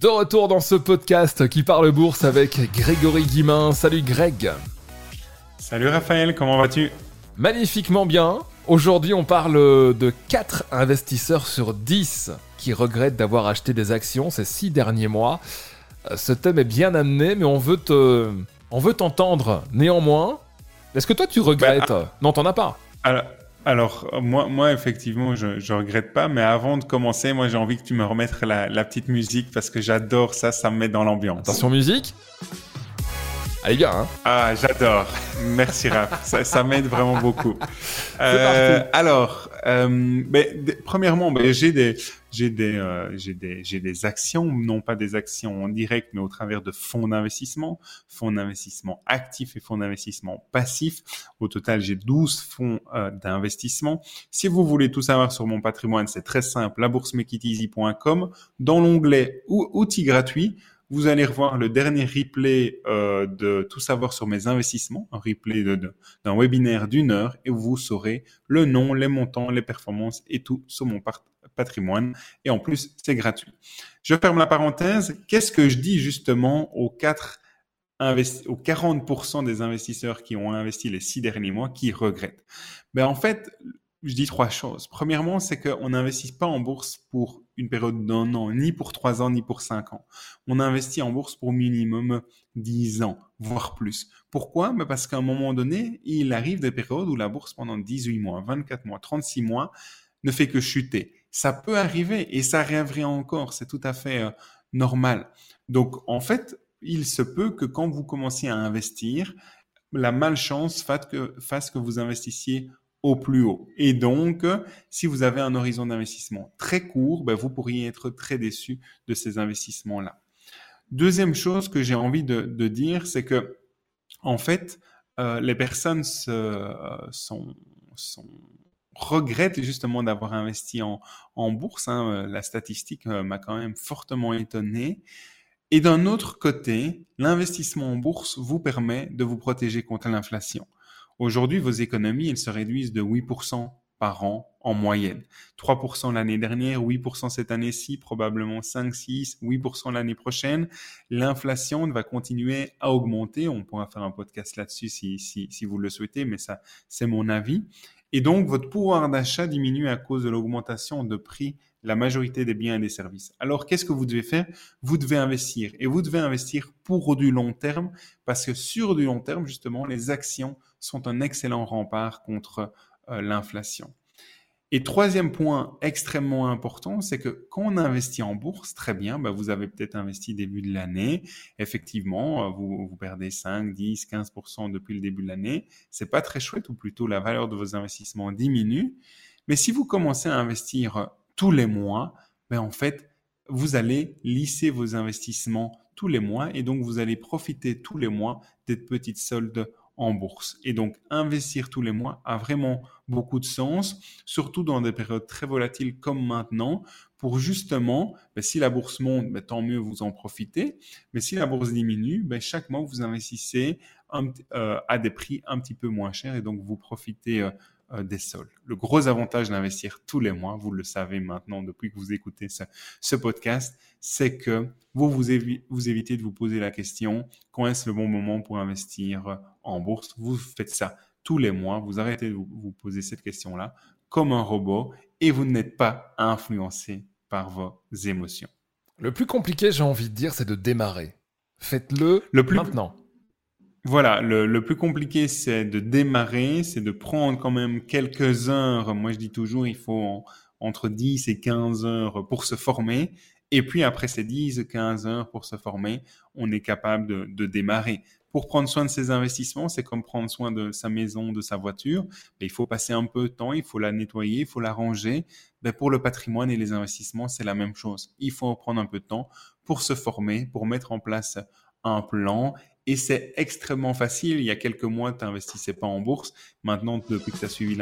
De retour dans ce podcast qui parle bourse avec Grégory Guimin. Salut Greg. Salut Raphaël, comment vas-tu? Magnifiquement bien. Aujourd'hui, on parle de 4 investisseurs sur 10 qui regrettent d'avoir acheté des actions ces 6 derniers mois. Euh, ce thème est bien amené, mais on veut te, on veut t'entendre. Néanmoins, est-ce que toi tu regrettes? Bah, Non, t'en as pas. Alors, moi, moi, effectivement, je, ne regrette pas, mais avant de commencer, moi, j'ai envie que tu me remettes la, la petite musique parce que j'adore ça, ça me met dans l'ambiance. Attention musique. Allez bien, hein Ah, j'adore. Merci Raph, ça, ça m'aide vraiment beaucoup. Euh, alors, euh, premièrement, j'ai des, j'ai des, euh, j'ai des, j'ai des actions, non pas des actions en direct, mais au travers de fonds d'investissement, fonds d'investissement actifs et fonds d'investissement passifs. Au total, j'ai 12 fonds euh, d'investissement. Si vous voulez tout savoir sur mon patrimoine, c'est très simple, laboursemakeiteasy.com. Dans l'onglet outils gratuits, vous allez revoir le dernier replay euh, de Tout savoir sur mes investissements, un replay d'un webinaire d'une heure, et vous saurez le nom, les montants, les performances et tout sur mon patrimoine. Et en plus, c'est gratuit. Je ferme la parenthèse. Qu'est-ce que je dis justement aux quatre aux 40% des investisseurs qui ont investi les six derniers mois qui regrettent Ben en fait, je dis trois choses. Premièrement, c'est qu'on n'investit pas en bourse pour une période d'un an, ni pour trois ans, ni pour cinq ans. On investit en bourse pour minimum dix ans, voire plus. Pourquoi? Ben Parce qu'à un moment donné, il arrive des périodes où la bourse, pendant 18 mois, 24 mois, 36 mois, ne fait que chuter. Ça peut arriver et ça arriverait encore. C'est tout à fait euh, normal. Donc, en fait, il se peut que quand vous commenciez à investir, la malchance fasse que, vous investissiez au plus haut. Et donc, si vous avez un horizon d'investissement très court, ben, vous pourriez être très déçu de ces investissements-là. Deuxième chose que j'ai envie de, dire, c'est que, en fait, euh, les personnes se, regrettent justement d'avoir investi en, en bourse. Hein. La statistique euh, m'a quand même fortement étonné. Et d'un autre côté, l'investissement en bourse vous permet de vous protéger contre l'inflation. Aujourd'hui, vos économies, elles se réduisent de 8% par an en moyenne. 3% l'année dernière, 8% cette année-ci, probablement 5, 6, 8% l'année prochaine. L'inflation va continuer à augmenter. On pourra faire un podcast là-dessus si, si, si vous le souhaitez, mais ça, c'est mon avis. Et donc, votre pouvoir d'achat diminue à cause de l'augmentation de prix la majorité des biens et des services. Alors, qu'est-ce que vous devez faire? Vous devez investir. Et vous devez investir pour du long terme, parce que sur du long terme, justement, les actions sont un excellent rempart contre euh, l'inflation. Et troisième point extrêmement important, c'est que quand on investit en bourse, très bien, bah, vous avez peut-être investi début de l'année. Effectivement, euh, vous, perdez 5, 10, 15% depuis le début de l'année. C'est pas très chouette, ou plutôt la valeur de vos investissements diminue. Mais si vous commencez à investir tous les mois, ben en fait, vous allez lisser vos investissements tous les mois et donc vous allez profiter tous les mois des petites soldes en bourse. Et donc, investir tous les mois a vraiment beaucoup de sens, surtout dans des périodes très volatiles comme maintenant, pour justement, ben, si la bourse monte, ben, tant mieux, vous en profitez. Mais si la bourse diminue, ben, chaque mois, vous investissez euh, à des prix un petit peu moins chers et donc vous profitez euh, des sols. Le gros avantage d'investir tous les mois, vous le savez maintenant depuis que vous écoutez ce, podcast, c'est que vous, vous, vous évitez de vous poser la question quand est-ce le bon moment pour investir en bourse? Vous faites ça tous les mois, vous arrêtez de vous, vous poser cette question-là comme un robot et vous n'êtes pas influencé par vos émotions. Le plus compliqué, j'ai envie de dire, c'est de démarrer. Faites-le le plus... maintenant. Voilà, le, plus compliqué, c'est de démarrer, c'est de prendre quand même quelques heures. Moi, je dis toujours, il faut entre 10 et 15 heures pour se former. Et puis, après ces 10 15 heures pour se former, on est capable de, démarrer. Pour prendre soin de ses investissements, c'est comme prendre soin de sa maison, de sa voiture. il faut passer un peu de temps, il faut la nettoyer, il faut la ranger. Ben, pour le patrimoine et les investissements, c'est la même chose. Il faut prendre un peu de temps pour se former, pour mettre en place un plan et c'est extrêmement facile. Il y a quelques mois, tu n'investissais pas en bourse. Maintenant, depuis que tu as suivi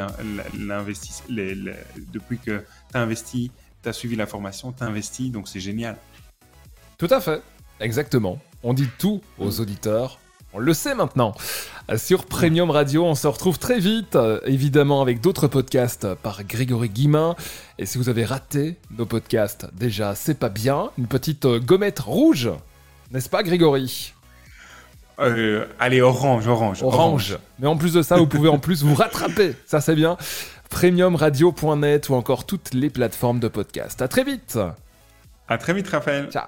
depuis que tu as suivi la formation, tu donc c'est génial. Tout à fait, exactement. On dit tout aux auditeurs. On le sait maintenant. Sur Premium Radio, on se retrouve très vite, évidemment avec d'autres podcasts par Grégory Guimain. Et si vous avez raté nos podcasts, déjà, c'est pas bien. Une petite gommette rouge, n'est-ce pas Grégory? Euh, allez, orange, orange, orange. Mais en plus de ça, vous pouvez en plus vous rattraper. Ça, c'est bien. Premiumradio.net ou encore toutes les plateformes de podcast. À très vite. À très vite, Raphaël. Ciao.